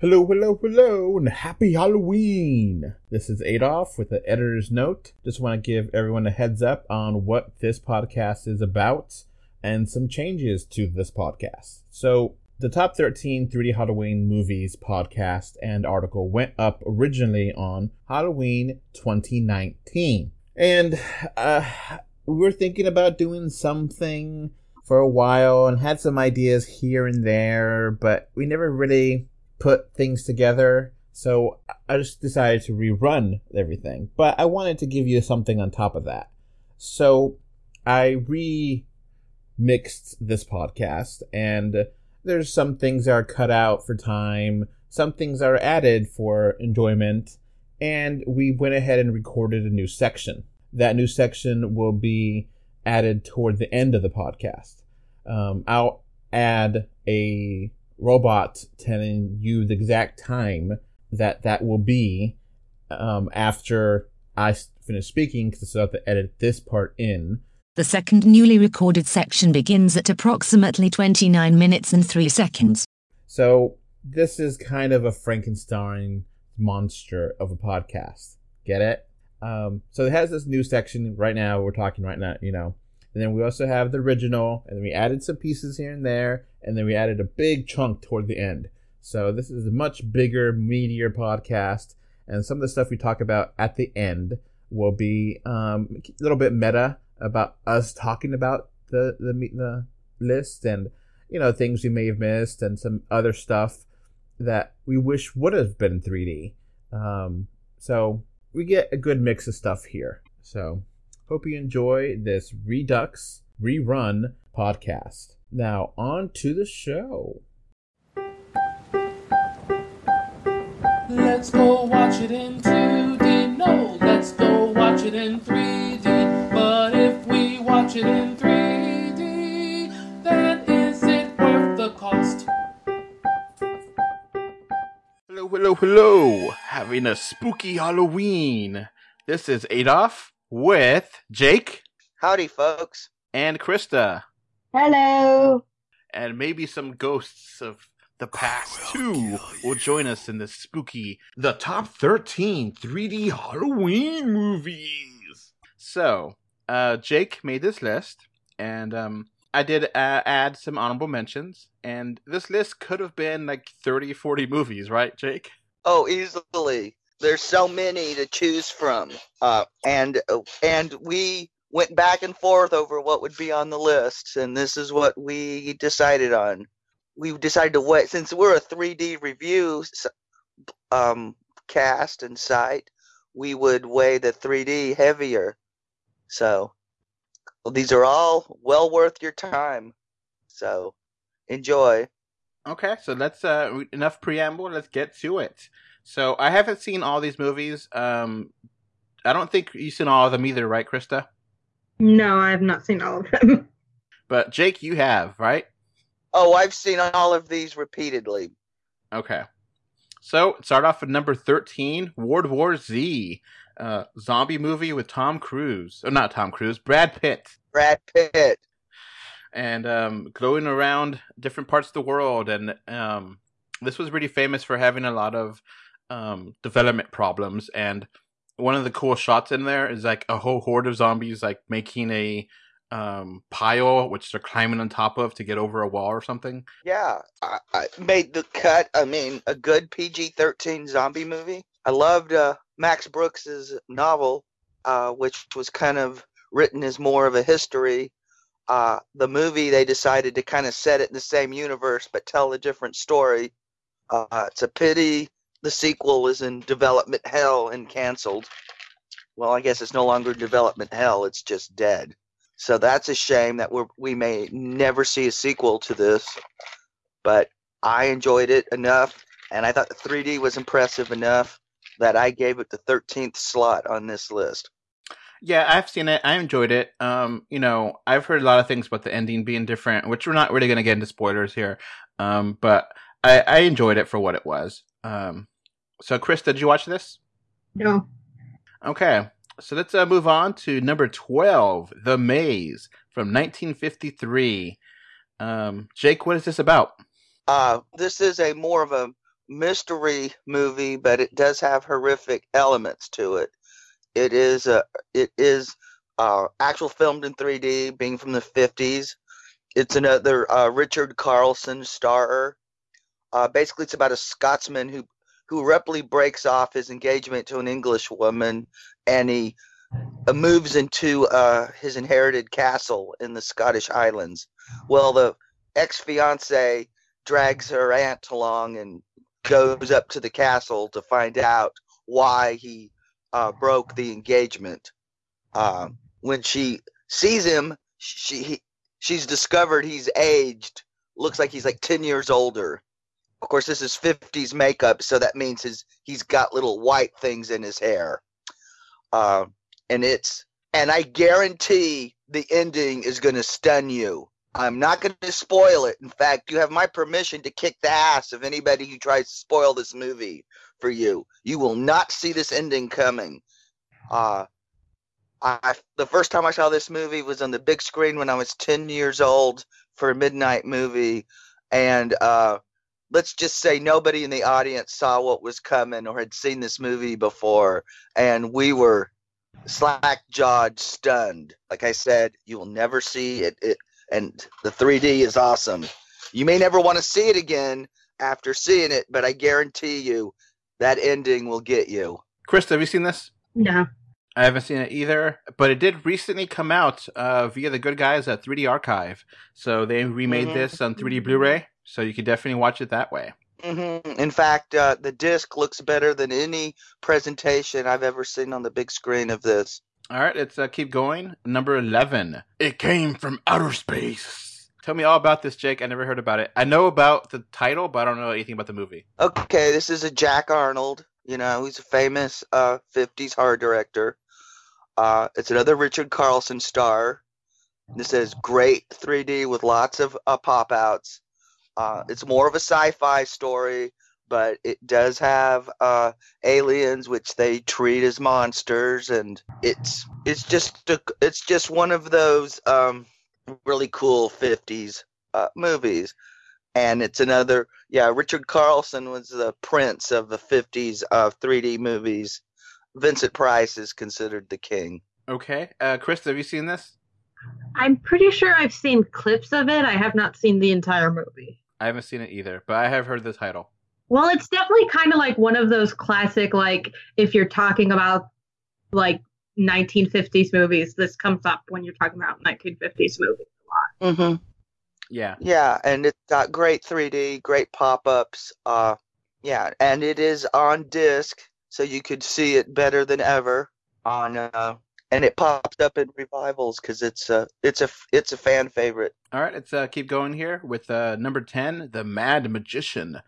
Hello, hello, hello, and happy Halloween! This is Adolf with the editor's note. Just want to give everyone a heads up on what this podcast is about and some changes to this podcast. So, the top 13 3D Halloween movies podcast and article went up originally on Halloween 2019. And uh, we were thinking about doing something for a while and had some ideas here and there, but we never really put things together. So I just decided to rerun everything. But I wanted to give you something on top of that. So I remixed this podcast and there's some things that are cut out for time, some things are added for enjoyment, and we went ahead and recorded a new section. That new section will be added toward the end of the podcast. Um, I'll add a robot telling you the exact time that that will be um, after I finish speaking because I have to edit this part in. The second newly recorded section begins at approximately 29 minutes and 3 seconds. So this is kind of a Frankenstein monster of a podcast. Get it? Um, so it has this new section right now. We're talking right now, you know. And then we also have the original, and then we added some pieces here and there, and then we added a big chunk toward the end. So this is a much bigger, meatier podcast, and some of the stuff we talk about at the end will be um, a little bit meta about us talking about the the the list and you know things we may have missed and some other stuff that we wish would have been 3D. Um, so we get a good mix of stuff here. So hope you enjoy this Redux rerun podcast. Now on to the show. Let's go watch it in 2D. No, let's go watch it in 3D. But if we watch it in 3D, then is it worth the cost? Hello, hello, hello. Having a spooky Halloween. This is Adolf with Jake Howdy, folks. and Krista. Hello. and maybe some ghosts of the past too will join us in this spooky the top 13 3d halloween movies so uh jake made this list and um i did uh, add some honorable mentions and this list could have been like 30 40 movies right jake Oh, easily. There's so many to choose from. Uh, and and we went back and forth over what would be on the list, and this is what we decided on. We decided to wait since we're a 3D review um, cast and site. We would weigh the 3D heavier. So well, these are all well worth your time. So enjoy. Okay, so let's uh enough preamble. Let's get to it. So I haven't seen all these movies. Um, I don't think you've seen all of them either, right, Krista? No, I have not seen all of them. But Jake, you have, right? Oh, I've seen all of these repeatedly. Okay. So start off with number thirteen, World War Z, uh, zombie movie with Tom Cruise. Oh, not Tom Cruise, Brad Pitt, Brad Pitt. And um, going around different parts of the world. And um, this was really famous for having a lot of um, development problems. And one of the cool shots in there is like a whole horde of zombies like making a um, pile which they're climbing on top of to get over a wall or something. Yeah, I, I made the cut. I mean, a good PG-13 zombie movie. I loved uh, Max Brooks's novel, uh, which was kind of written as more of a history. Uh, the movie they decided to kind of set it in the same universe but tell a different story. Uh, it's a pity the sequel is in development hell and canceled. Well, I guess it's no longer development hell; it's just dead. So that's a shame that we we may never see a sequel to this. But I enjoyed it enough, and I thought the 3D was impressive enough that I gave it the 13th slot on this list. Yeah, I've seen it. I enjoyed it. Um, you know, I've heard a lot of things about the ending being different, which we're not really going to get into spoilers here. Um, but I, I enjoyed it for what it was. Um, so, Chris, did you watch this? no. Okay, so let's uh, move on to number twelve, The Maze from 1953. Um, Jake, what is this about? Uh, this is a more of a mystery movie, but it does have horrific elements to it. It is a it is uh, actual filmed in 3D, being from the 50s. It's another uh, Richard Carlson starrer. Uh, basically, it's about a Scotsman who who abruptly breaks off his engagement to an English woman, and he uh, moves into uh, his inherited castle in the Scottish Highlands. Well, the ex fiance drags her aunt along and goes up to the castle to find out why he uh, broke the engagement. Um, when she sees him, she he, she's discovered he's aged. Looks like he's like ten years older. Of course, this is '50s makeup, so that means his he's got little white things in his hair. Uh, and it's and I guarantee the ending is going to stun you. I'm not going to spoil it. In fact, you have my permission to kick the ass of anybody who tries to spoil this movie for you. You will not see this ending coming. Uh, I the first time I saw this movie was on the big screen when I was 10 years old for a midnight movie, and uh, let's just say nobody in the audience saw what was coming or had seen this movie before, and we were slack jawed, stunned. Like I said, you will never see it, it, and the 3D is awesome. You may never want to see it again after seeing it, but I guarantee you that ending will get you. Chris, have you seen this? No. I haven't seen it either, but it did recently come out uh, via the good guys at 3D Archive. So they remade Mhm. this on 3D Blu-ray, so you can definitely watch it that way. hmm In fact, uh, the disc looks better than any presentation I've ever seen on the big screen of this. All right, let's uh, keep going. Number 11. It came from outer space. Tell me all about this, Jake. I never heard about it. I know about the title, but I don't know anything about the movie. Okay, this is a Jack Arnold. You know, he's a famous uh, 50s horror director. Uh, it's another Richard Carlson star. This is great 3D with lots of uh, pop outs. Uh, it's more of a sci fi story, but it does have uh, aliens, which they treat as monsters, and it's it's just a, it's just one of those um, really cool 50s uh, movies and it's another yeah richard carlson was the prince of the 50s of 3d movies vincent price is considered the king Okay. Uh, Chris, have you seen this? I'm pretty sure I've seen clips of it. I have not seen the entire movie. I haven't seen it either, but I have heard the title. Well, it's definitely kind of like one of those classic, like, if you're talking about like 1950s movies, this comes up when you're talking about 1950s movies. mm-hmm. Yeah. yeah and it's got great 3d great pop-ups uh yeah and it is on disc so you could see it better than ever on uh and it pops up in revivals because it's a it's a it's a fan favorite All right, let's uh, keep going here with uh, number 10, The Mad Magician.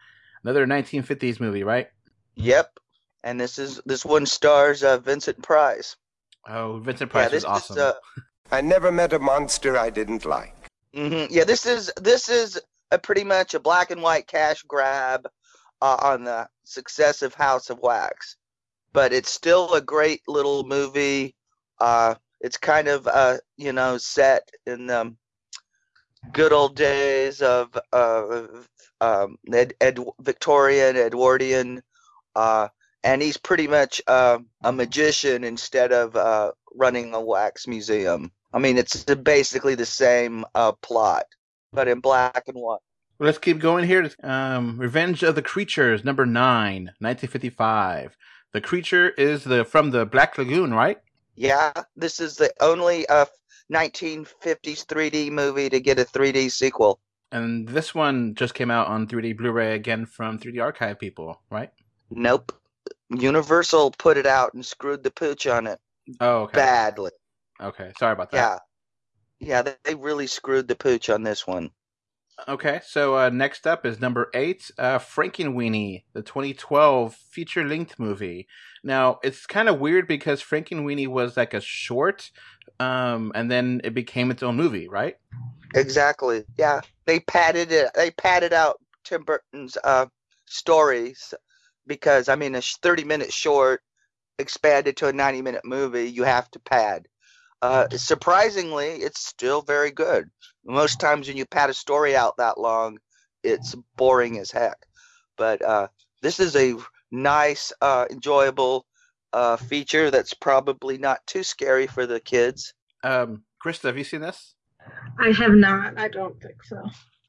Another 1950s movie, right? yep and this is this one stars uh, vincent price Oh, Vincent yeah Price this was awesome. is uh, I never met a monster I didn't like. hmm Yeah, this is this is a pretty much a black and white cash grab uh, on the success of House of Wax, but it's still a great little movie. Uh, it's kind of uh, you know set in the good old days of uh, um, Ed, Ed, Victorian Edwardian, uh, and he's pretty much uh, a magician instead of uh, running a wax museum. I mean, it's basically the same uh, plot, but in black and white. Let's keep going here. Um, Revenge of the Creatures, number 9, 1955. The creature is the from the Black Lagoon, right? Yeah, this is the only uh, 1950s 3D movie to get a 3D sequel. And this one just came out on 3D Blu-ray again from 3D Archive people, right? Nope. Universal put it out and screwed the pooch on it Oh, okay. badly. Okay, sorry about that. Yeah. Yeah, they, they really screwed the pooch on this one. Okay, so uh, next up is number eight, uh, Frankenweenie, the 2012 feature-length movie. Now it's kind of weird because Frankenweenie was like a short, um, and then it became its own movie, right? Exactly. Yeah, they padded it. They padded out Tim Burton's uh, stories because I mean a thirty-minute short expanded to a ninety-minute movie. You have to pad. Uh, surprisingly, it's still very good. Most times when you pad a story out that long, it's boring as heck. But uh, this is a nice, uh, enjoyable uh, feature that's probably not too scary for the kids. Um, Krista, have you seen this? I have not. I don't think so.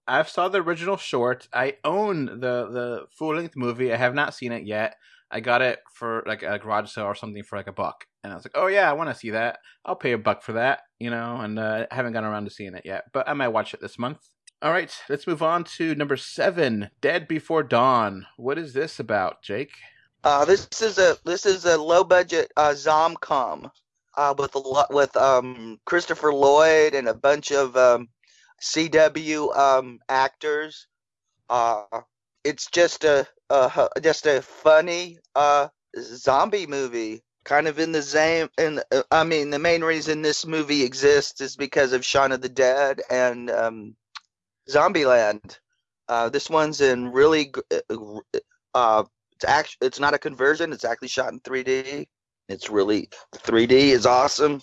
I've saw the original short. I own the the full length movie. I have not seen it yet. I got it for like a garage sale or something for like a buck, and I was like, "Oh yeah, I want to see that. I'll pay a buck for that," you know. And uh, I haven't gotten around to seeing it yet, but I might watch it this month. All right, let's move on to number seven, Dead Before Dawn. What is this about, Jake? Uh, this is a this is a low budget uh, zomcom uh, with a lot with um, Christopher Lloyd and a bunch of um, CW um, actors. Uh, it's just a, a just a funny uh, zombie movie, kind of in the same. And uh, I mean, the main reason this movie exists is because of Shaun of the Dead and um, Zombieland. Uh, this one's in really. Uh, uh, it's actually it's not a conversion. It's actually shot in 3D. It's really 3D is awesome.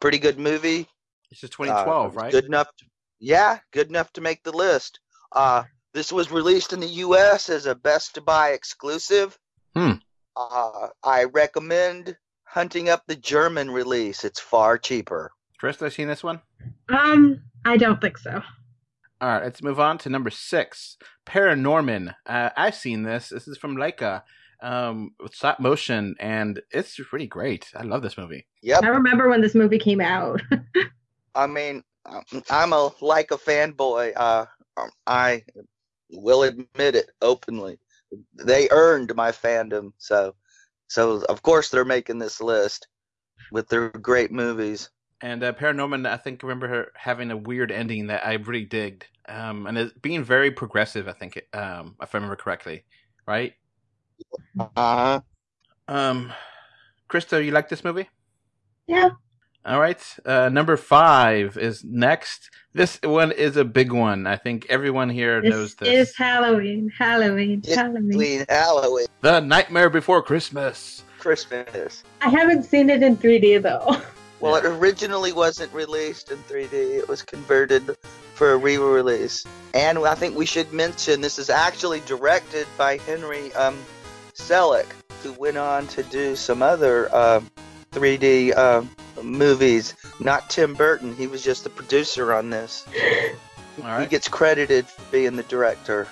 Pretty good movie. It's just 2012, Uh, right? Good enough. To, yeah, good enough to make the list. Uh, this was released in the U.S. as a Best to Buy exclusive. Hmm. Uh, I recommend hunting up the German release. It's far cheaper. Krista, seen this one? Um, I don't think so. All right, let's move on to number six, Paranorman. Uh, I've seen this. This is from Laika, um, with stop motion, and it's pretty great. I love this movie. Yep. I remember when this movie came out. I mean, I'm a Laika fanboy. Uh, um, I will admit it openly. They earned my fandom, so so of course they're making this list with their great movies. And uh, Paranorman, I think, remember her having a weird ending that I really digged, um, and it being very progressive. I think, it, um, if I remember correctly, right? Uh-huh. Um, Krista, you like this movie? yeah. All right. Uh, number five is next. This one is a big one. I think everyone here knows This this. is Halloween. Halloween. Halloween. Halloween, Halloween, the Nightmare Before Christmas. Christmas. I haven't seen it in 3D though. Well, it originally wasn't released in 3D. It was converted for a re-release. And I think we should mention this is actually directed by Henry um, Selick, who went on to do some other um 3D um, movies. Not Tim Burton. He was just the producer on this. All He gets credited for being the director.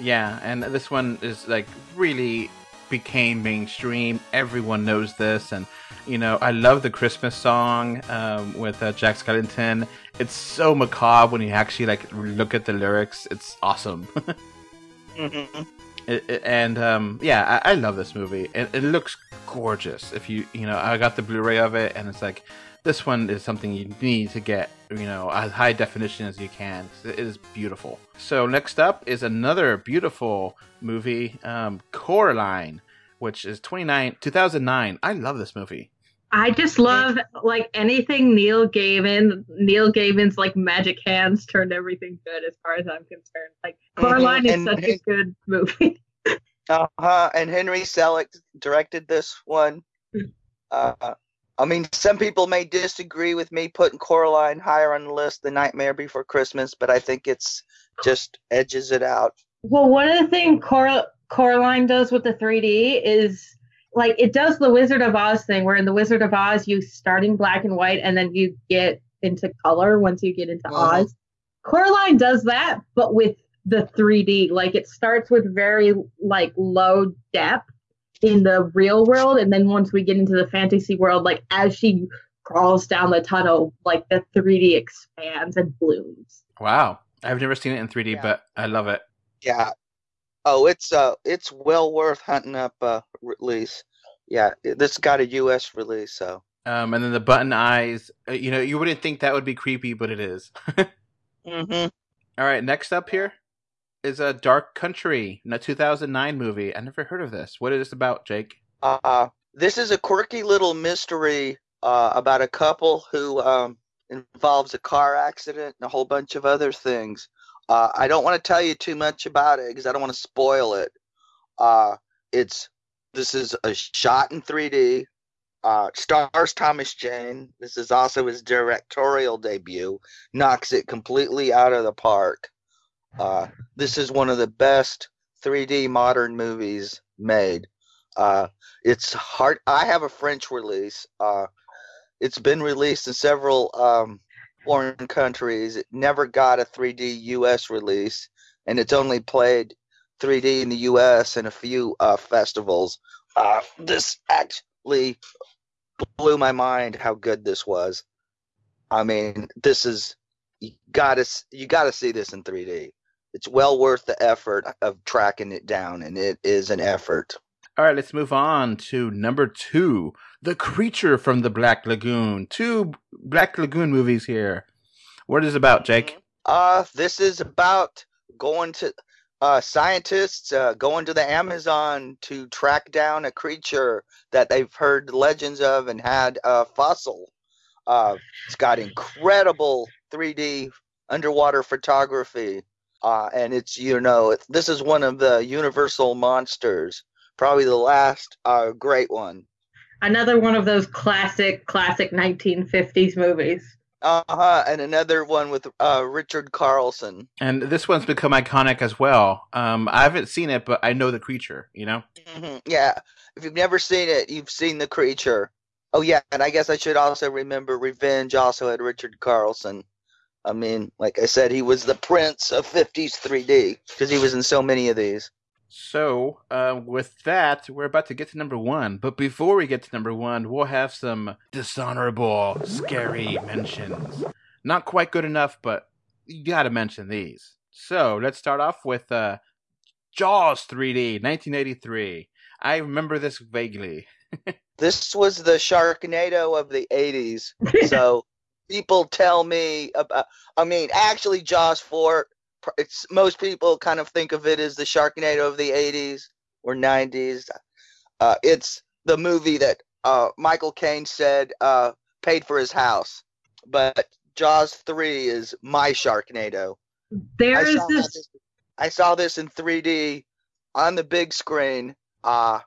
Yeah, and this one is like really became mainstream. Everyone knows this, and you know I love the Christmas song um, with uh, Jack Skellington. It's so macabre when you actually like look at the lyrics. It's awesome. hmm it- and um, yeah, I, I love this movie. It, it looks gorgeous. If you you know, I got the Blu-ray of it, and it's like this one is something you need to get. You know, as high definition as you can. It is beautiful. So next up is another beautiful movie, um, Coraline, which is 29 2009. I love this movie. I just love like anything Neil Gaiman. Neil Gaiman's like magic hands turned everything good as far as I'm concerned. Like Coraline is And- such a good movie. Uh huh. And Henry Selick directed this one. Uh, I mean, some people may disagree with me putting Coraline higher on the list than Nightmare Before Christmas, but I think it's just edges it out. Well, one of the things Cor- Coraline does with the 3D is like it does the Wizard of Oz thing, where in the Wizard of Oz you start in black and white and then you get into color once you get into Mhm. Oz. Coraline does that, but with the 3D. Like it starts with very like low depth in the real world, and then once we get into the fantasy world, like as she crawls down the tunnel, like the 3D expands and blooms. Wow, I've never seen it in 3D, Yeah. but I love it. Yeah. Oh, it's uh, it's well worth hunting up a release. Yeah, this got a U.S. release, so. Um, and then the button eyes. uh, You know, you wouldn't think that would be creepy, but it is. Mm-hmm. All right, next up here is a Dark Country, a 2009 movie. I never heard of this. What is this about, Jake? Uh, this is a quirky little mystery uh, about a couple who um, involves a car accident and a whole bunch of other things. Uh, I don't want to tell you too much about it because I don't want to spoil it. Uh, it's this is a shot in 3D. Uh, stars Thomas Jane. This is also his directorial debut. Knocks it completely out of the park. Uh, this is one of the best 3D modern movies made. Uh, it's hard. I have a French release. Uh, it's been released in several um, foreign countries. It never got a 3D US release, and it's only played 3D in the US and a few uh, festivals. Uh, this actually blew my mind how good this was. I mean, this is you gotta you gotta see this in 3D. It's well worth the effort of tracking it down, and it is an effort. All right, let's move on to number two, The Creature from the Black Lagoon. Two Black Lagoon movies here. What is it about, Jake? Uh, this is about going to uh, scientists uh, going to the Amazon to track down a creature that they've heard legends of and had a fossil. Uh, it's got incredible 3D underwater photography, uh, and it's you know it, this is one of the Universal monsters, probably the last uh, great one. Another one of those classic, classic 1950s movies. Uh huh. And another one with uh, Richard Carlson. And this one's become iconic as well. Um, I haven't seen it, but I know the creature. You know. hmm Yeah. If you've never seen it, you've seen the creature. Oh yeah, and I guess I should also remember Revenge also had Richard Carlson. I mean, like I said, he was the prince of 50s 3D because he was in so many of these. So, uh, with that, we're about to get to number one. But before we get to number one, we'll have some dishonorable, scary mentions. Not quite good enough, but you gotta mention these. So, let's start off with uh, Jaws 3D, 1983. I remember this vaguely. This was the Sharknado of the 80s. So people tell me about, I mean, actually, Jaws 4, pr- it's, most people kind of think of it as the Sharknado of the 80s or 90s. Uh, it's the movie that uh, Michael Caine said uh, paid for his house. But Jaws 3 is my Sharknado. I There's saw, this this, I saw this in 3D on the big screen. Uh,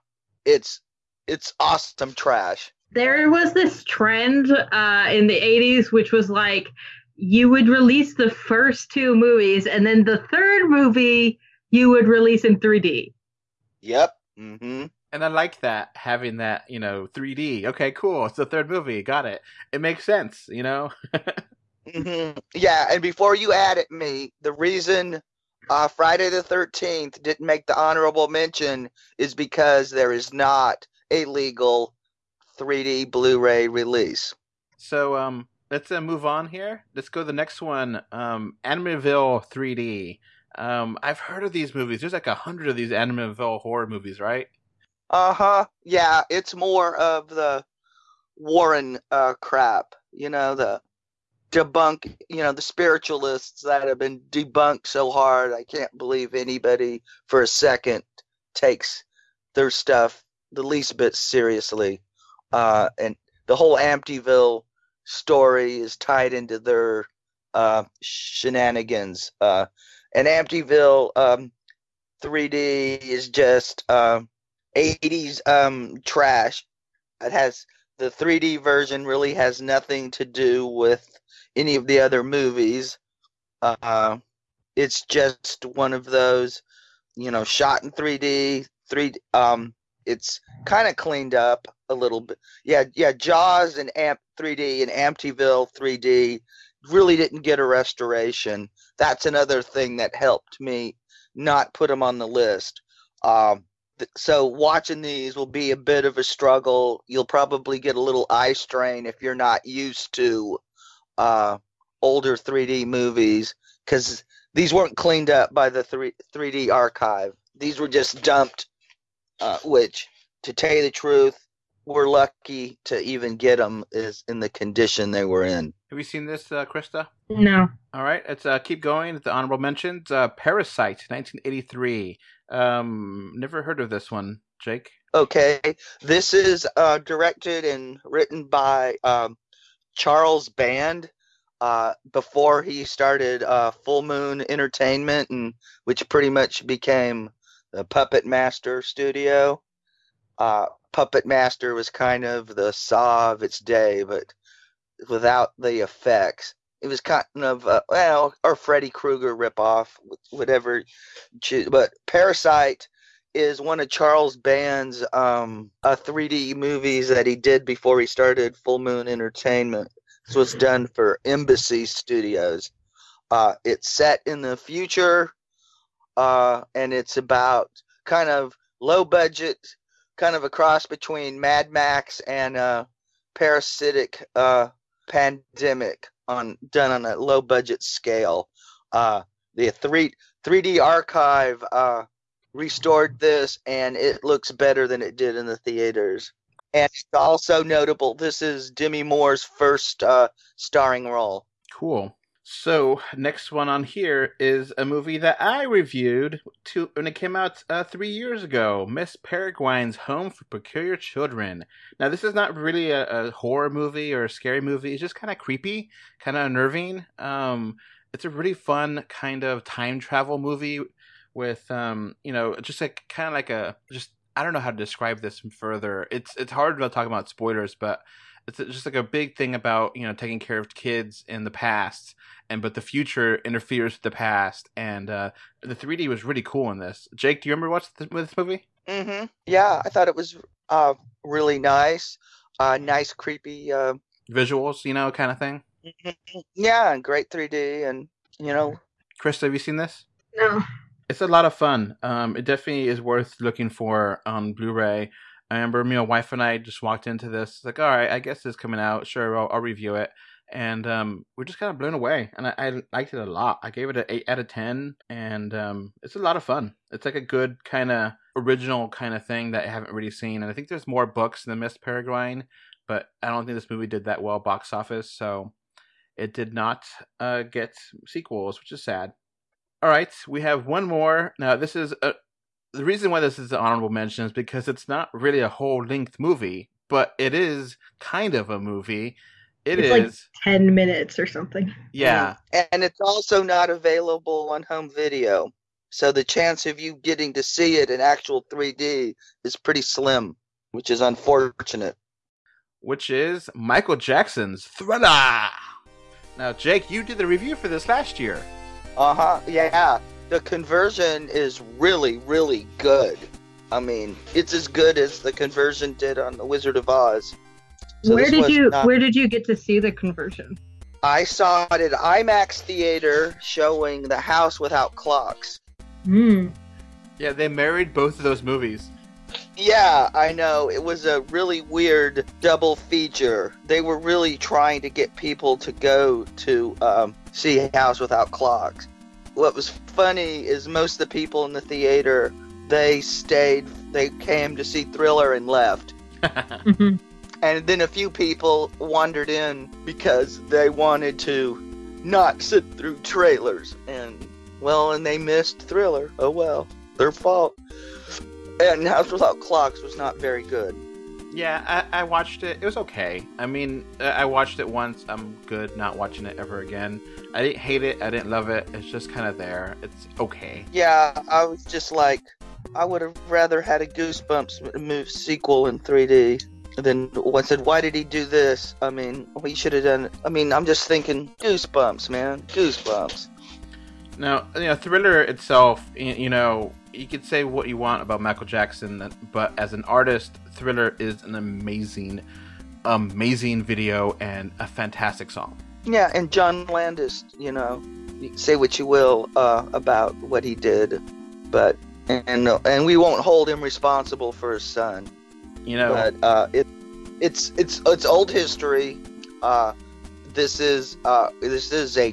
it's it's awesome trash. there was this trend uh, in the 80s which was like you would release the first two movies and then the third movie you would release in 3d Yep. Mm-hmm. And I like that, having that, you know, 3D. Okay, cool. It's the third movie. Got it. It makes sense, you know? hmm Yeah, and before you add at me, the reason uh, Friday the Thirteenth didn't make the honorable mention is because there is not a legal 3D Blu-ray release. So um, let's uh, move on here. Let's go to the next one. Um, Amityville 3D. Um, I've heard of these movies. There's like a hundred of these Amityville horror movies, right? Uh huh. Yeah, it's more of the Warren uh, crap. You know the debunk. You know the spiritualists that have been debunked so hard. I can't believe anybody for a second takes their stuff the least bit seriously. Uh, and the whole Amityville story is tied into their uh, shenanigans. Uh, and Amityville um, 3D is just. um 80s um trash it has the 3d version really has nothing to do with any of the other movies uh it's just one of those you know shot in 3d 3 um it's kind of cleaned up a little bit yeah yeah jaws and amp 3d and amityville 3d really didn't get a restoration that's another thing that helped me not put them on the list um th- so watching these will be a bit of a struggle. You'll probably get a little eye strain if you're not used to uh, older 3D movies because these weren't cleaned up by the 3 3D archive. These were just dumped, uh, which, to tell you the truth, we're lucky to even get them is in the condition they were in. Have you seen this, uh, Krista? no All right, let's uh, keep going. The honorable mentions: uh, Parasite, 1983. Um, never heard of this one, Jake. Okay, this is uh, directed and written by um, Charles Band. Uh, before he started uh, Full Moon Entertainment, and which pretty much became the Puppet Master Studio. Uh, Puppet Master was kind of the saw of its day, but without the effects. it was kind of uh, well, or Freddy Krueger ripoff, whatever. But Parasite is one of Charles Band's um, uh, 3D movies that he did before he started Full Moon Entertainment. This was done for Embassy Studios. Uh, it's set in the future, uh, and it's about kind of low budget, kind of a cross between Mad Max and uh, parasitic uh, pandemic on done on a low budget scale. Uh, the three 3D archive uh, restored this, and it looks better than it did in the theaters. And it's also notable. This is Demi Moore's first uh, starring role. Cool. So next one on here is a movie that I reviewed to, when it came out uh, three years ago. Miss Peregrine's Home for Peculiar Children. Now this is not really a, a horror movie or a scary movie. It's just kind of creepy, kind of unnerving. Um, it's a really fun kind of time travel movie with um, you know just like kind of like a just I don't know how to describe this further. It's it's hard to talk about spoilers, but it's just like a big thing about you know taking care of kids in the past and but the future interferes with the past and uh the 3d was really cool in this. Jake do you remember watching this, this movie? Mm-hmm. Yeah i thought it was uh really nice uh nice creepy uh visuals you know kind of thing? Mm-hmm. yeah and great 3d and you know. Chris have you seen this? No. It's a lot of fun. Um it definitely is worth looking for on blu-ray I remember my wife and I just walked into this like, all right, I guess it's coming out. Sure, I'll, I'll review it. And um, we're just kind of blown away, and I, I, liked it a lot. I gave it an eight out of ten, and um, it's a lot of fun. It's like a good kind of original kind of thing that I haven't really seen. And I think there's more books than Miss Peregrine, but I don't think this movie did that well box office, so it did not uh, get sequels, which is sad. All right, we have one more. Now, this is a, the reason why this is an honorable mention is because it's not really a whole length movie, but it is kind of a movie. It it's is like ten minutes or something. Yeah, and it's also not available on home video, so the chance of you getting to see it in actual 3D is pretty slim, which is unfortunate. Which is Michael Jackson's Thriller. Now, Jake, you did the review for this last year. Uh huh. Yeah the conversion is really, really good. I mean, it's as good as the conversion did on the Wizard of Oz. So where did you not... Where did you get to see the conversion? I saw it at IMAX theater showing The House Without Clocks. Hmm. Yeah, they married both of those movies. Yeah, I know. It was a really weird double feature. They were really trying to get people to go to um, see House Without Clocks what was funny is most of the people in the theater they stayed they came to see thriller and left. Mm-hmm. and then a few people wandered in because they wanted to not sit through trailers. And well and they missed thriller. Oh well their fault. And house without clocks was not very good yeah, I, I, watched it. It was okay. I mean, uh, I watched it once. I'm good not watching it ever again. I didn't hate it. I didn't love it. It's just kind of there. It's okay. Yeah, I was just like, I would have rather had a Goosebumps move sequel in 3D. than I said, why did he do this? I mean, we should have done. I mean, I'm just thinking Goosebumps, man, Goosebumps. Now, you know, Thriller itself, you know, you could say what you want about Michael Jackson, but as an artist, Thriller is an amazing, amazing video and a fantastic song. Yeah, and John Landis, you know, say what you will uh, about what he did, but and and we won't hold him responsible for his son. You know, but uh, it it's it's it's old history. Uh, this is uh, this is a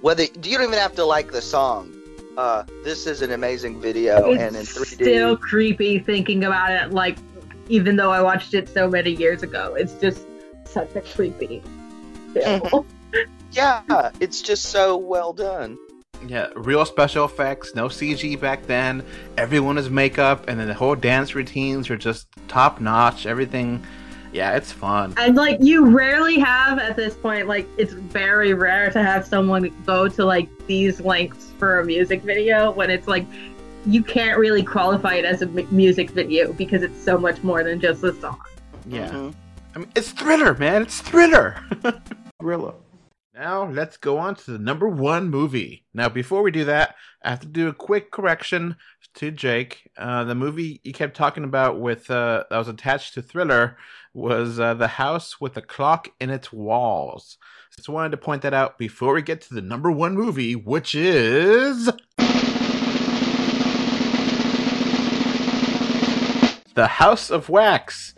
whether you don't even have to like the song uh, this is an amazing video it's and in 3D. Still creepy thinking about it. Like, even though I watched it so many years ago, it's just such a creepy film. Mm-hmm. yeah, it's just so well done. Yeah, real special effects, no CG back then. Everyone is makeup, and then the whole dance routines are just top notch. Everything yeah, it's fun. And like you rarely have at this point, like it's very rare to have someone go to like these lengths for a music video when it's like you can't really qualify it as a music video because it's so much more than just a song. Yeah. Mm-hmm. I mean, it's thriller, man. It's thriller. Thriller. Now let's go on to the number one movie. Now, before we do that, I have to do a quick correction to Jake. Uh, the movie you kept talking about with uh, that was attached to Thriller was uh, The House with the Clock in Its Walls. Just wanted to point that out before we get to the number one movie, which is The House of Wax.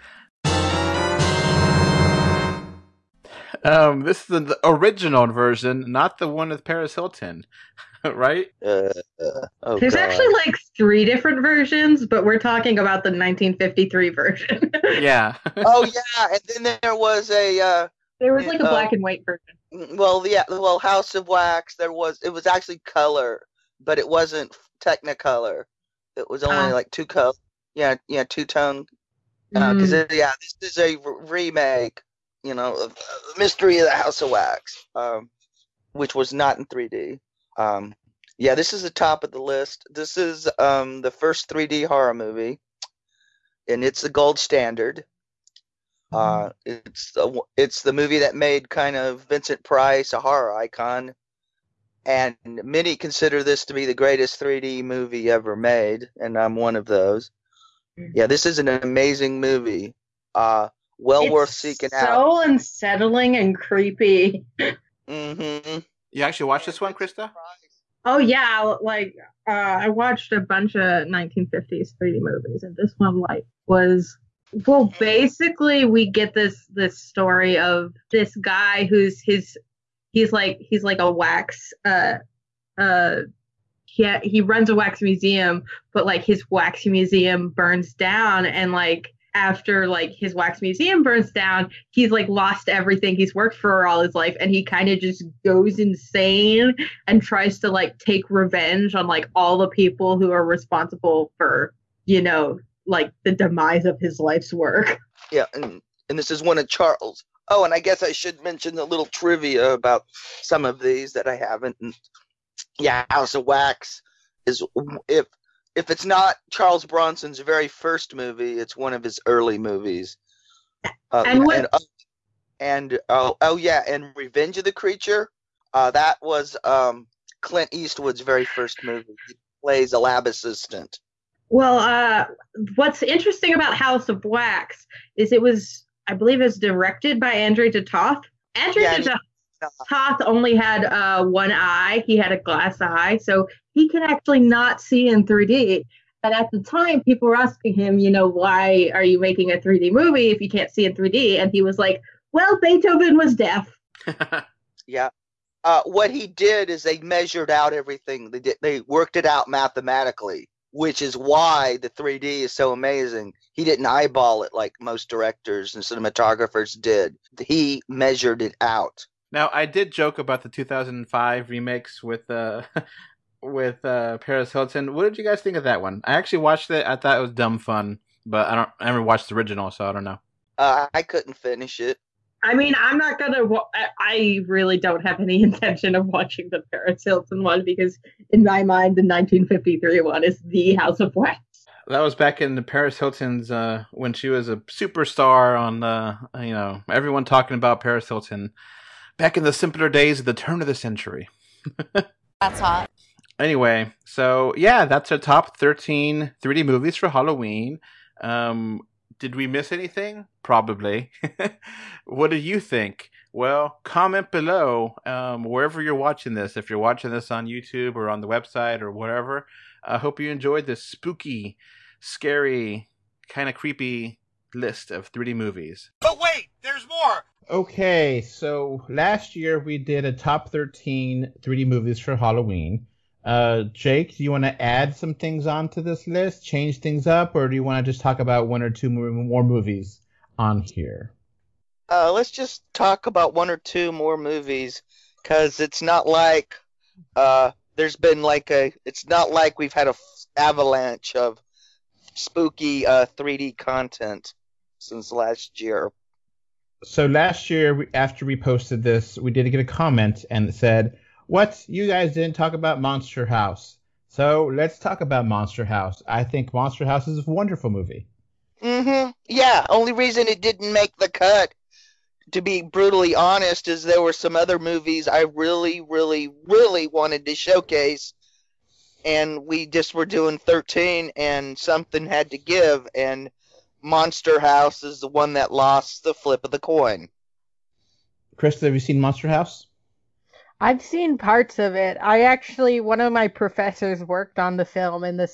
Um, this is the original version, not the one with Paris Hilton, right? Uh, uh, oh There's God. actually like three different versions, but we're talking about the 1953 version. Yeah. oh yeah, and then there was a uh, there was like a Uh, black and white version. well, yeah, well, House of Wax. There was it was actually color, but it wasn't Technicolor. It was only Ah. like two color. Yeah, yeah, two tone. Because Mm. yeah, this is a re- remake. You know, of uh, Mystery of the House of Wax, um, which was not in 3D. Um, yeah, this is the top of the list. This is um, the first 3D horror movie, and it's the gold standard. Uh, it's the, it's the movie that made kind of Vincent Price a horror icon, and many consider this to be the greatest 3D movie ever made, and I'm one of those. Yeah, this is an amazing movie. Uh, well It's worth seeking so out. So unsettling and creepy. Mm-hmm. You actually watched this one, Krista? Oh yeah, like uh, I watched a bunch of 1950s 3D movies, and this one like was well. Basically, we get this this story of this guy who's his he's like he's like a wax uh uh he he runs a wax museum, but like his wax museum burns down, and like after like his wax museum burns down, he's like lost everything he's worked for all his life, and he kind of just goes insane and tries to like take revenge on like all the people who are responsible for you know like the demise of his life's work. Yeah, and and this is one of Charles. Oh, and I guess I should mention a little trivia about some of these that I haven't. Yeah, House of Wax is if if it's not Charles Bronson's very first movie, it's one of his early movies. Uh, And what- and, uh, and oh oh yeah, and Revenge of the Creature, uh, that was um, Clint Eastwood's very first movie. He plays a lab assistant. Well, uh, what's interesting about House of Wax is it was, I believe, it was directed by Andrei Toth. Andrei Yeah, and- Toth only had uh, one eye; he had a glass eye, so he could actually not see in 3D. But at the time, people were asking him, you know, why are you making a 3D movie if you can't see in 3D? And he was like, well, Beethoven was deaf. Yeah. Uh, what he did is they measured out everything. They did. They worked it out mathematically, which is why the 3D is so amazing. He didn't eyeball it like most directors and cinematographers did. He measured it out. Now, I did joke about the 2005 remakes with uh with uh Paris Hilton. What did you guys think of that one? I actually watched it. I thought it was dumb fun, but I don't. I never watched the original, so I don't know. Uh, I couldn't finish it. I mean, I'm not gonna. Wa- I- I really don't have any intention of watching the Paris Hilton one because, in my mind, the 1953 one is the House of Wax. That was back in the Paris Hilton's uh when she was a superstar on uh you know everyone talking about Paris Hilton back in the simpler days of the turn of the century. That's hot. Anyway, so yeah, that's our top 13 3D movies for Halloween. Um, did we miss anything? Probably. what do you think? Well, comment below um, wherever you're watching this. If you're watching this on YouTube or on the website or whatever, I hope you enjoyed this spooky, scary, kind of creepy list of 3D movies. But wait, there's more. Okay, so last year we did a top 13 3D movies for Halloween. Uh, Jake, do you want to add some things onto this list, change things up, or do you want to just talk about one or two more, movies on here? Uh, let's just talk about one or two more movies, cause it's not like uh, there's been like a. It's not like we've had a f- avalanche of spooky uh, 3D content since last year. So last year, after we posted this, we did get a comment and it said, "What? You guys didn't talk about Monster House." So let's talk about Monster House. I think Monster House is a wonderful movie. Mm-hmm. Yeah. Only reason it didn't make the cut to be brutally honest, is there were some other movies I really, really, really wanted to showcase, and we just were doing 13, and something had to give, and Monster House is the one that lost the flip of the coin. Krista, have you seen Monster House? I've seen parts of it. I actually, one of my professors worked on the film in the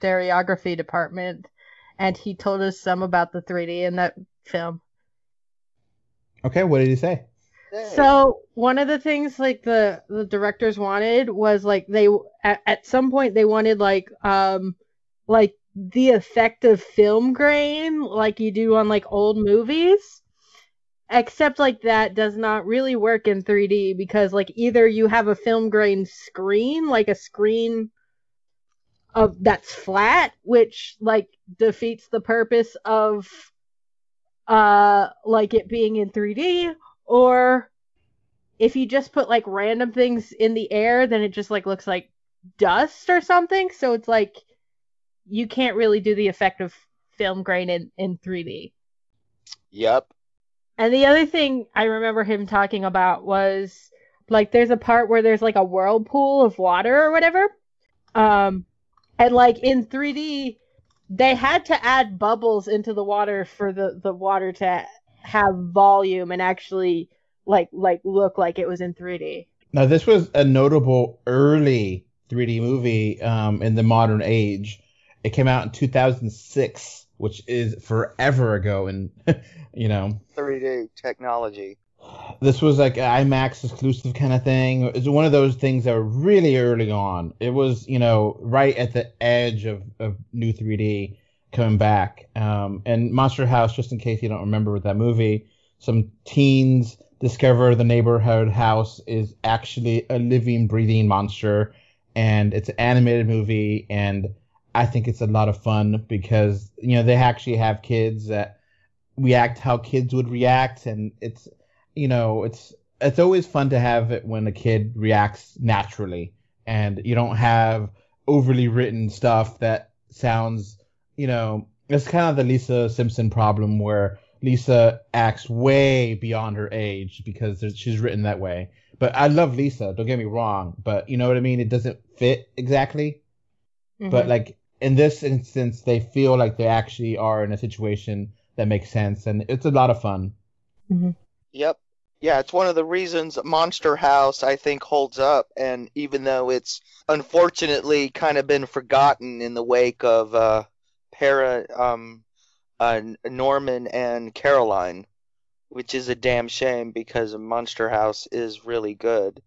stereography department, and he told us some about the 3D in that film. Okay, what did he say? So one of the things like the the directors wanted was like they at, at some point they wanted like um like the effect of film grain like you do on like old movies except like that does not really work in 3D because like either you have a film grain screen like a screen of that's flat which like defeats the purpose of uh like it being in 3D or if you just put like random things in the air then it just like looks like dust or something. So it's like you can't really do the effect of film grain in, in 3D. Yep. And the other thing I remember him talking about was like there's a part where there's like a whirlpool of water or whatever. Um and like in 3D they had to add bubbles into the water for the the water to have volume and actually like like look like it was in 3D. Now, this was a notable early 3D movie um, in the modern age. It came out in 2006, which is forever ago, and you know 3D technology. this was like an IMAX exclusive kind of thing. It was one of those things that were really early on. It was, you know, right at the edge of, of new 3D coming back. Um, and Monster House, just in case you don't remember with that movie, some teens discover the neighborhood house is actually a living, breathing monster. And it's an animated movie. And I think it's a lot of fun because, you know, they actually have kids that react how kids would react. And it's, you know, it's it's always fun to have it when a kid reacts naturally and you don't have overly written stuff that sounds, you know, it's kind of the Lisa Simpson problem where Lisa acts way beyond her age because she's written that way. But I love Lisa, don't get me wrong, but you know what I mean? It doesn't fit exactly. But Mhm. like in this instance, they feel like they actually are in a situation that makes sense and it's a lot of fun. Yep. Yeah, it's one of the reasons Monster House I think holds up, and even though it's unfortunately kind of been forgotten in the wake of uh, Para, um, uh, Norman and Coraline, which is a damn shame because Monster House is really good.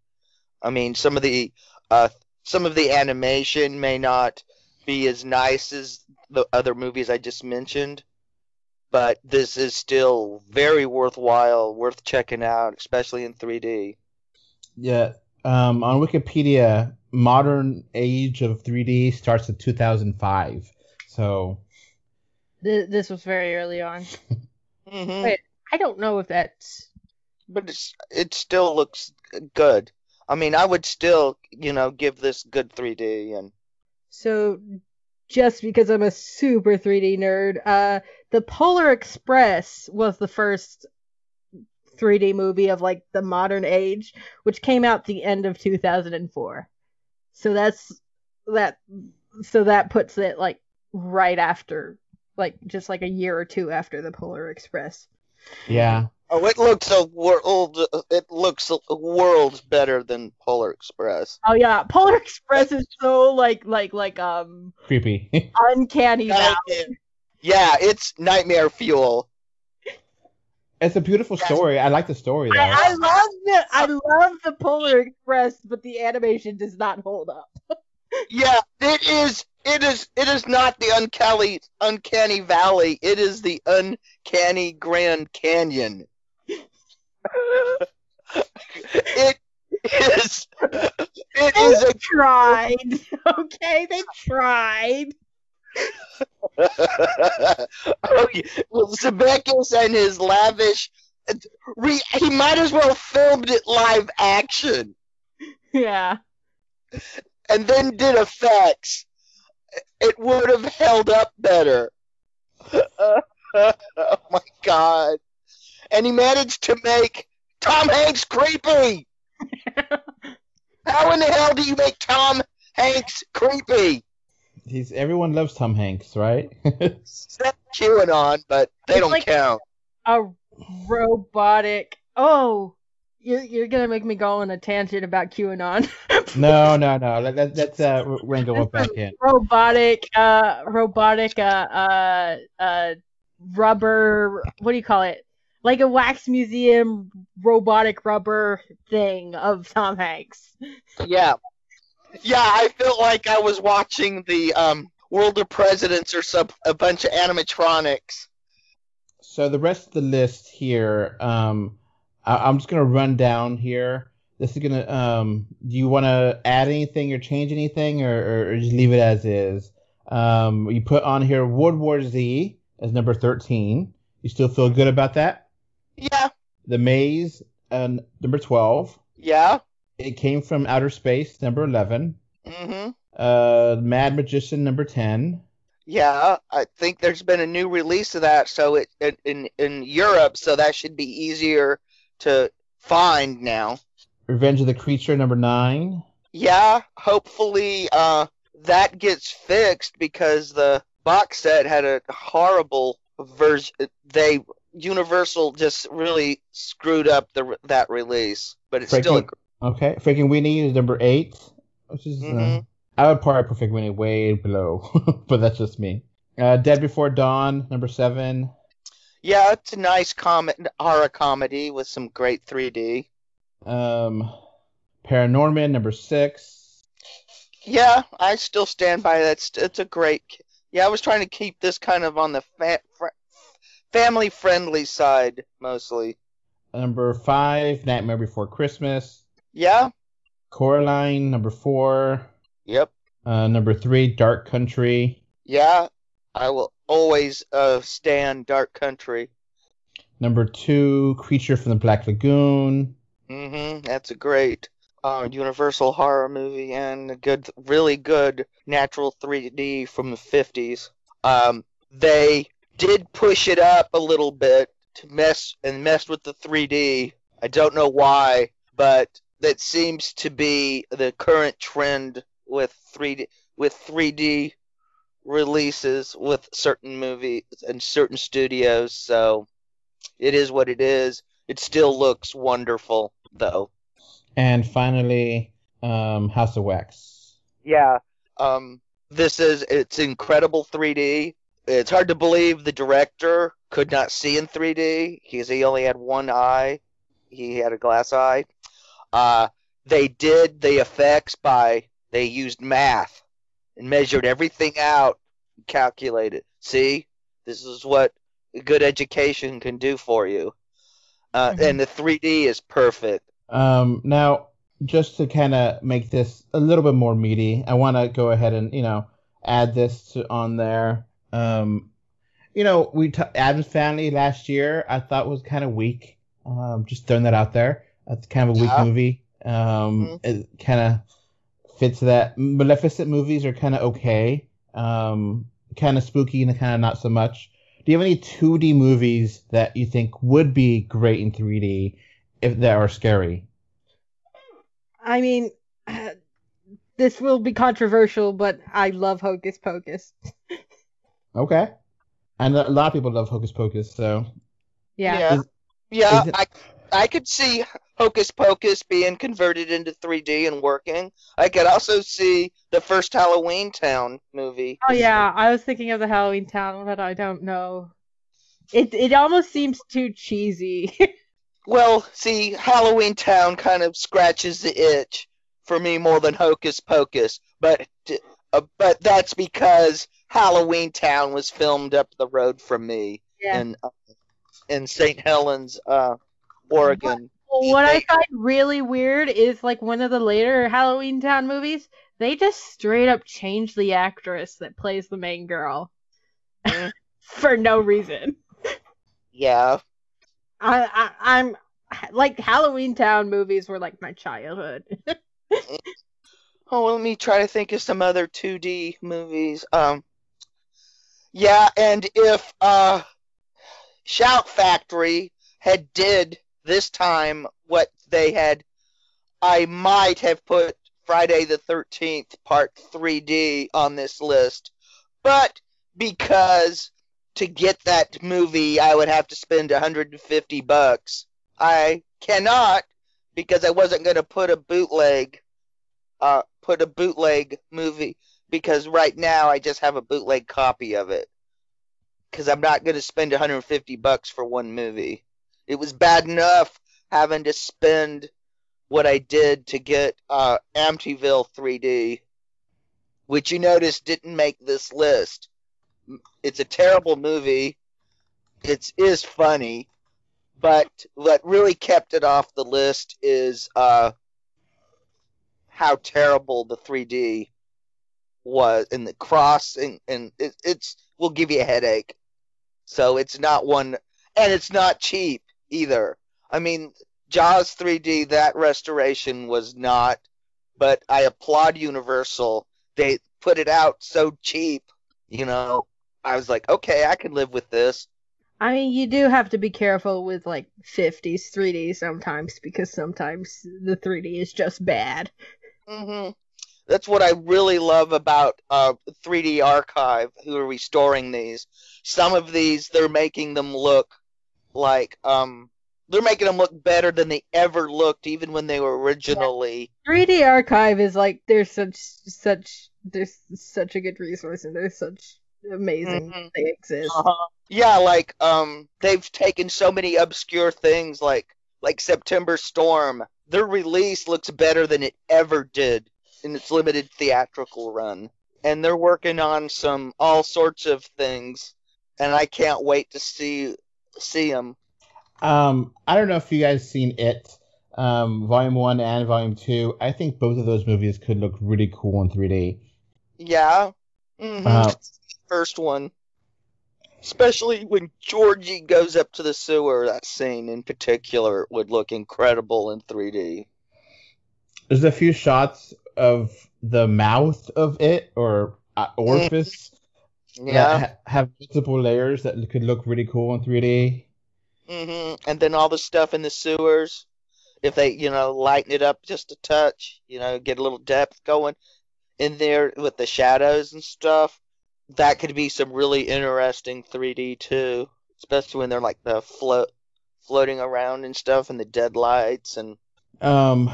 I mean, some of the uh, some of the animation may not be as nice as the other movies I just mentioned, but this is still very worthwhile, worth checking out, especially in 3D. Yeah. Um, on Wikipedia, modern age of 3D starts in 2005. So Th- this was very early on. hmm Wait. I don't know if that's But it's, it still looks good. I mean, I would still, you know, give this good 3D and so. Just because I'm a super 3D nerd, uh, the Polar Express was the first 3D movie of like the modern age, which came out the end of 2004. So that's that. So that puts it like right after, like just like a year or two after the Polar Express. yeah, oh, it looks a world. It looks a world better than Polar Express. Oh yeah, Polar Express is so like like like um creepy. uncanny valley. Yeah, it's nightmare fuel. it's a beautiful story. I like the story though. I, I love the I love the Polar Express, but the animation does not hold up. Yeah, it is. It is. It is not the uncanny, uncanny valley. It is the uncanny Grand Canyon. It is. It is They a. tried, okay? They tried. oh, yeah. well, Zemeckis and his lavish. Re, he might as well filmed it live action Yeah. and then did effects. It would have held up better. oh my god. And he managed to make Tom Hanks creepy. How in the hell do you make Tom Hanks creepy? He's everyone loves Tom Hanks, right? Except QAnon, but they It's don't like- count. a robotic. Oh, you're you're gonna make me go on a tangent about QAnon. no, no, no. Let, let, let's uh, wrangle it back in. robotic, uh, robotic, uh, uh, uh, rubber. What do you call it? Like a wax museum robotic rubber thing of Tom Hanks. Yeah. Yeah, I felt like I was watching the um, World of Presidents or some a bunch of animatronics. So the rest of the list here, um, I, I'm just gonna run down here. This is gonna. Um, do you want to add anything or change anything, or, or, or just leave it as is? Um, you put on here World War Z as number thirteen. You still feel good about that? Yeah, The Maze, uh, number twelve. yeah. It came from outer space, number eleven. hmm Uh, Mad Magician, number ten. Yeah, I think there's been a new release of that, so it in in, in Europe, so that should be easier to find now. Revenge of the Creature, number nine. Yeah, hopefully uh that gets fixed because the box set had a horrible version. They Universal just really screwed up the that release, but it's still a Okay, Frankenweenie is number eight, which is uh, Mhm. I would probably put Frankenweenie way below, but that's just me. Uh, Dead Before Dawn, number seven. Yeah, it's a nice comet horror comedy with some great 3D. Um, Paranorman, number six. Yeah, I still stand by that. It's, it's a great. Yeah, I was trying to keep this kind of on the fa- fr- family friendly side mostly. Number five, Nightmare Before Christmas. Yeah. Coraline, number four. Yep. Uh, number three, Dark Country. Yeah. I will always uh stand Dark Country. Number two, Creature from the Black Lagoon. hmm That's a great uh, Universal horror movie and a good, really good natural 3D from the 50s. Um, they did push it up a little bit to mess and mess with the 3D. I don't know why, but that seems to be the current trend with 3D with 3D releases with certain movies and certain studios. So it is what it is. It still looks wonderful though. And finally, um, House of Wax. Yeah. Um, this is it's incredible 3D. It's hard to believe the director could not see in 3D because he only had one eye. He had a glass eye. Uh, they did the effects by they used math and measured everything out, and calculated. See, this is what a good education can do for you. Uh, Mhm. And the 3D is perfect. Um, now, just to kind of make this a little bit more meaty, I want to go ahead and you know add this to, on there. Um, you know, we t- Addams Family last year I thought was kind of weak. Um, just throwing that out there. That's kind of a weak Yeah. movie. Um, it kind of fits that. Maleficent movies are kind of okay. Um, kind of spooky and kind of not so much. Do you have any 2D movies that you think would be great in 3D if that are scary? I mean, this will be controversial, but I love Hocus Pocus. Okay. And a lot of people love Hocus Pocus, so Yeah. Yeah, Is- yeah. is it- I I could see Hocus Pocus being converted into 3D and working. I could also see the first Halloween Town movie. Oh yeah, I was thinking of the Halloween Town, but I don't know. It it almost seems too cheesy. Well, see, Halloween Town kind of scratches the itch for me more than Hocus Pocus, but uh, but that's because Halloween Town was filmed up the road from me yeah. in uh, in St. Helens, uh, Oregon. Well, what I find really weird is like one of the later Halloween Town movies, they just straight up change the actress that plays the main girl Mm. for no reason. Yeah. I, I I'm like Halloween Town movies were like my childhood. Oh, well, let me try to think of some other 2D movies. Um, yeah, and if uh, Shout Factory had did this time what they had I might have put Friday the 13th part 3D on this list. But because to get that movie I would have to spend 150 bucks. I cannot because I wasn't going to put a bootleg uh put a bootleg movie because right now I just have a bootleg copy of it. Cuz I'm not going to spend 150 bucks for one movie. It was bad enough having to spend what I did to get uh, Amityville 3D, which you notice didn't make this list. It's a terrible movie. It is funny, but what really kept it off the list is uh, how terrible the 3D was and the cross and, and it, it's will give you a headache. So it's not one, and it's not cheap either. I mean, Jaws 3D, that restoration was not, but I applaud Universal. They put it out so cheap, you know. I was like, okay, I can live with this. I mean, you do have to be careful with like 50s 3D sometimes because sometimes the 3D is just bad. hmm That's what I really love about uh, 3D Archive, who are restoring these. Some of these, they're making them look like um, they're making them look better than they ever looked, even when they were originally. 3D Archive is like there's such such there's such a good resource and there's such amazing Mhm. they exist. Uh-huh. Yeah, like um, they've taken so many obscure things, like like September Storm. Their release looks better than it ever did in its limited theatrical run, and they're working on some all sorts of things, and I can't wait to see see them. Um, I don't know if you guys seen it, um, Volume One and Volume Two. I think both of those movies could look really cool in 3D. Yeah. hmm Uh, First one. Especially when Georgie goes up to the sewer, that scene in particular would look incredible in 3D. There's a few shots of the mouth of it or uh, orifice Yeah. ha- have multiple layers that could look really cool in 3D. Mm-hmm. And then all the stuff in the sewers, if they, you know, lighten it up just a touch, you know, get a little depth going in there with the shadows and stuff, that could be some really interesting 3D too, especially when they're like the float floating around and stuff and the dead lights and Um,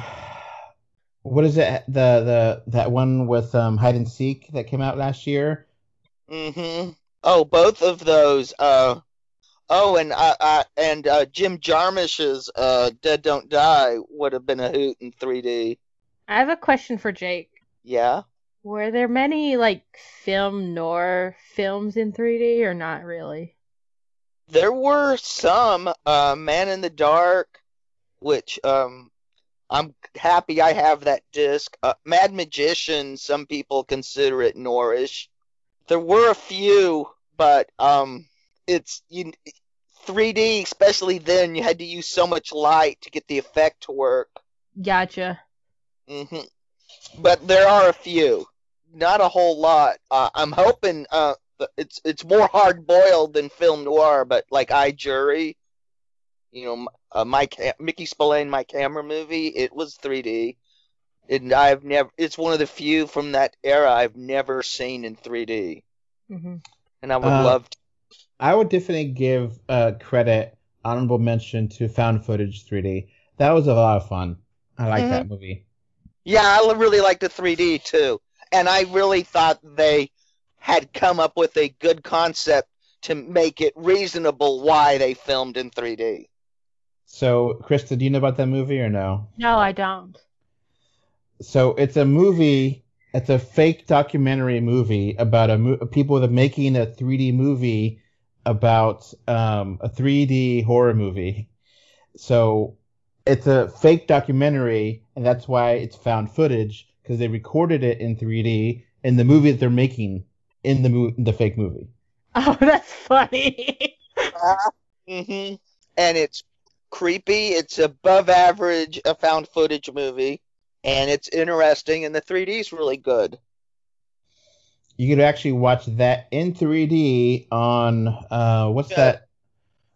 what is it? The the that one with um hide and seek that came out last year. Mm-hmm. Oh, both of those. Uh, oh, and uh, uh, and uh, Jim Jarmusch's uh, Dead Don't Die would have been a hoot in 3D. I have a question for Jake. Yeah. Were there many like film noir films in 3D or not really? There were some uh, Man in the Dark, which um, I'm happy I have that disc. Uh, Mad Magician, some people consider it noirish. There were a few, but um, it's you 3D, especially then, you had to use so much light to get the effect to work. Gotcha. hmm But there are a few, not a whole lot. Uh, I'm hoping uh, it's it's more hard boiled than film noir, but like I Jury, you know, uh, my ca- Mickey Spillane, Mike Hammer movie, it was 3D, and I've never. It's one of the few from that era I've never seen in 3D, hmm and I would Uh, love to. I would definitely give uh credit, honorable mention to Found Footage 3D. That was a lot of fun. I like Mhm. that movie. Yeah, I really liked the 3D too, and I really thought they had come up with a good concept to make it reasonable why they filmed in 3D. So, Krista, do you know about that movie or no? No, I don't. So it's a movie. It's a fake documentary movie about a mo- people that are making a 3D movie about um, a 3D horror movie. So it's a fake documentary, and that's why it's found footage because they recorded it in 3D in the movie that they're making in the mo- the fake movie. Oh, that's funny. hmm And it's creepy. It's above average a found footage movie, and it's interesting, and the 3D is really good. You could actually watch that in 3D on uh, what's Yeah. that?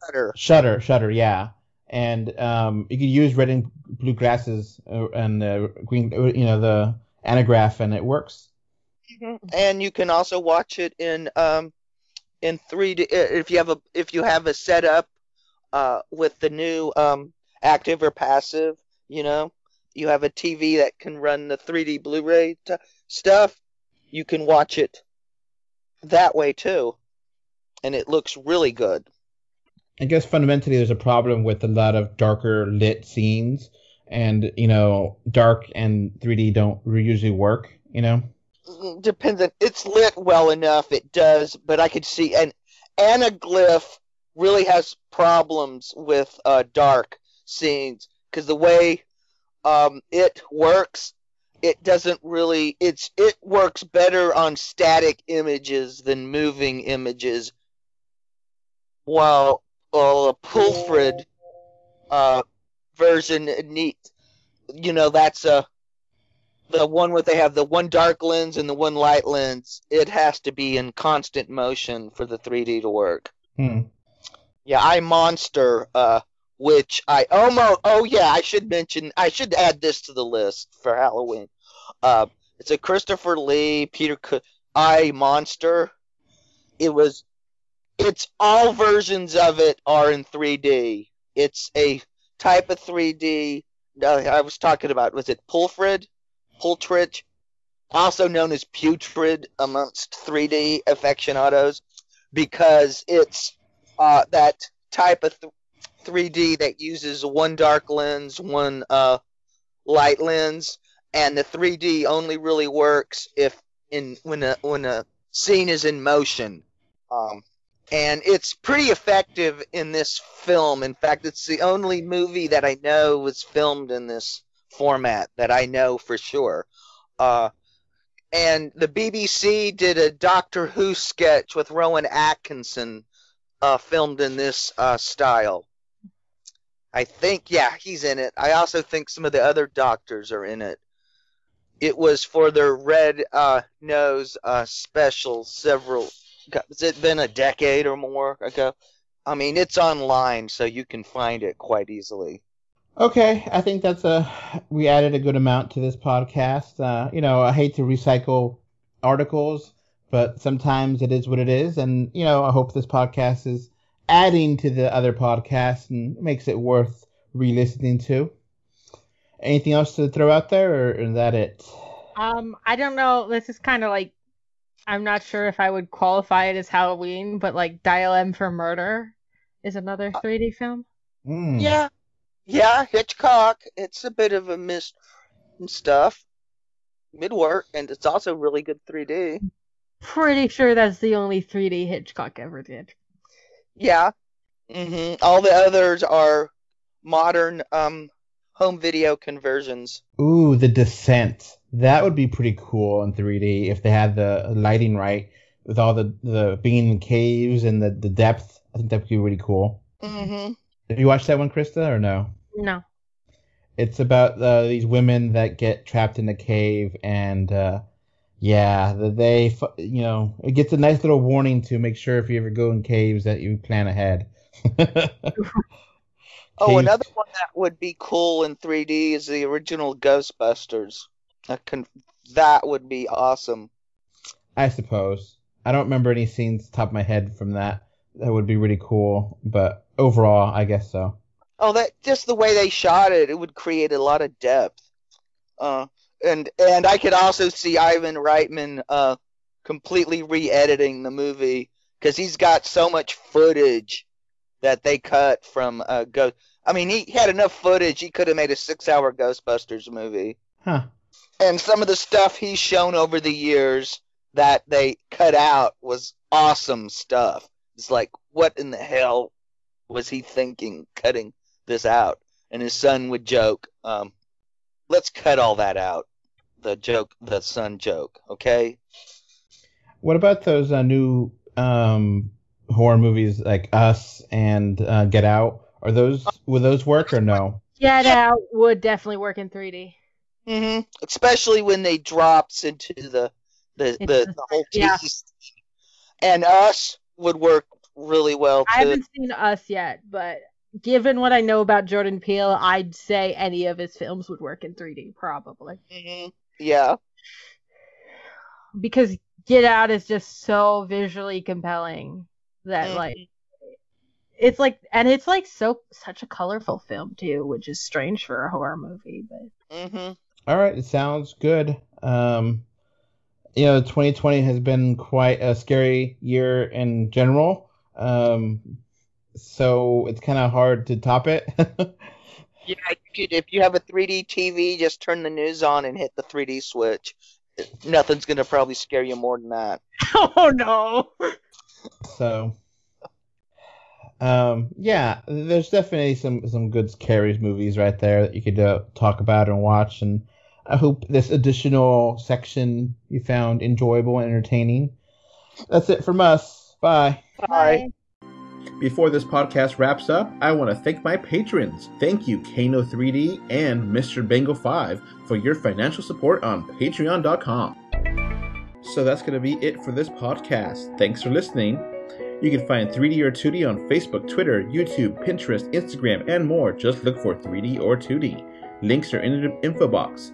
Better. Shutter, Shutter, yeah. and um, you could use red and blue grasses uh, and uh, green, uh, you know, the anaglyph, and it works. and you can also watch it in um in 3D if you have a if you have a setup uh with the new um active or passive, you know, you have a TV that can run the 3D Blu-ray t- stuff, you can watch it that way too. And it looks really good. I guess fundamentally there's a problem with a lot of darker lit scenes, and you know, dark and 3D don't usually work. You know. Depends on it's lit well enough it does, but I could see and Anaglyph really has problems with uh dark scenes because the way um it works it doesn't really it's it works better on static images than moving images while well, a Pulfrich uh, version neat. You know, that's a the one where they have the one dark lens and the one light lens. It has to be in constant motion for the 3D to work. Hmm. Yeah, I Monster, uh, which I almost. Oh yeah, I should mention. I should add this to the list for Halloween. Uh, it's a Christopher Lee, Peter. C- I Monster. It was it's all versions of it are in 3D. It's a type of 3D. Uh, I was talking about was it Pulfrich, Pultridge, also known as Putrid amongst 3D aficionados, because it's uh, that type of th- 3D that uses one dark lens, one uh, light lens, and the 3D only really works if in when a when a scene is in motion. Um, and it's pretty effective in this film. In fact, it's the only movie that I know was filmed in this format that I know for sure. Uh, and the BBC did a Doctor Who sketch with Rowan Atkinson, uh, filmed in this uh, style. I think, yeah, he's in it. I also think some of the other doctors are in it. It was for their Red uh, Nose uh, special several has it been a decade or more ago? I mean, it's online, so you can find it quite easily. Okay, I think that's a we added a good amount to this podcast. Uh, you know, I hate to recycle articles, but sometimes it is what it is, and you know, I hope this podcast is adding to the other podcasts and makes it worth re-listening to. Anything else to throw out there, or is that it? Um, I don't know. This is kind of like I'm not sure if I would qualify it as Halloween, but like Dial M for Murder is another 3D film. Mm. Yeah, yeah, Hitchcock. It's a bit of a mist and stuff. Mid work, and it's also really good 3D. Pretty sure that's the only 3D Hitchcock ever did. Yeah. hmm All the others are modern um home video conversions. Ooh, The Descent. That would be pretty cool in 3D if they had the lighting right with all the, the being in caves and the, the depth. I think that would be really cool. hmm Have you watched that one, Krista, or no? No. It's about uh, these women that get trapped in a cave, and uh, yeah, the, they, you know, it gets a nice little warning to make sure if you ever go in caves that you plan ahead. Oh, another one that would be cool in 3D is the original Ghostbusters. That can that would be awesome. I suppose. I don't remember any scenes top of my head from that. That would be really cool, but overall, I guess so. Oh, that just the way they shot it, it would create a lot of depth. Uh, and and I could also see Ivan Reitman uh completely re-editing the movie because he's got so much footage that they cut from uh Ghost. I mean, he had enough footage; he could have made a six-hour Ghostbusters movie. Huh. And some of the stuff he's shown over the years that they cut out was awesome stuff. It's like, what in the hell was he thinking cutting this out? And his son would joke, um, let's cut all that out. The joke, the son joke, okay? What about those uh, new um, horror movies like Us and uh, Get Out? Are those will those work or no? Get Out would definitely work in 3D. hmm Especially when they drops into the the, the, the- the whole yeah. And us would work really well too. I haven't seen Us yet, but given what I know about Jordan Peele, I'd say any of his films would work in 3D probably. hmm Yeah. Because Get Out is just so visually compelling that Mhm. like it's like and it's like so such a colorful film too, which is strange for a horror movie, but hmm All right, it sounds good. Um, you know, 2020 has been quite a scary year in general. Um, so it's kind of hard to top it. Yeah, you could, if you have a 3D TV, just turn the news on and hit the 3D switch. Nothing's gonna probably scare you more than that. oh no. so, um, yeah, there's definitely some some good scary movies right there that you could uh, talk about and watch. And I hope this additional section you found enjoyable and entertaining. That's it from us. Bye. Bye. Before this podcast wraps up, I want to thank my patrons. Thank you, Kano3D and Mr. Bango 5 for your financial support on patreon.com. So that's going to be it for this podcast. Thanks for listening. You can find 3D or 2D on Facebook, Twitter, YouTube, Pinterest, Instagram, and more. Just look for 3D or 2D. Links are in the info box.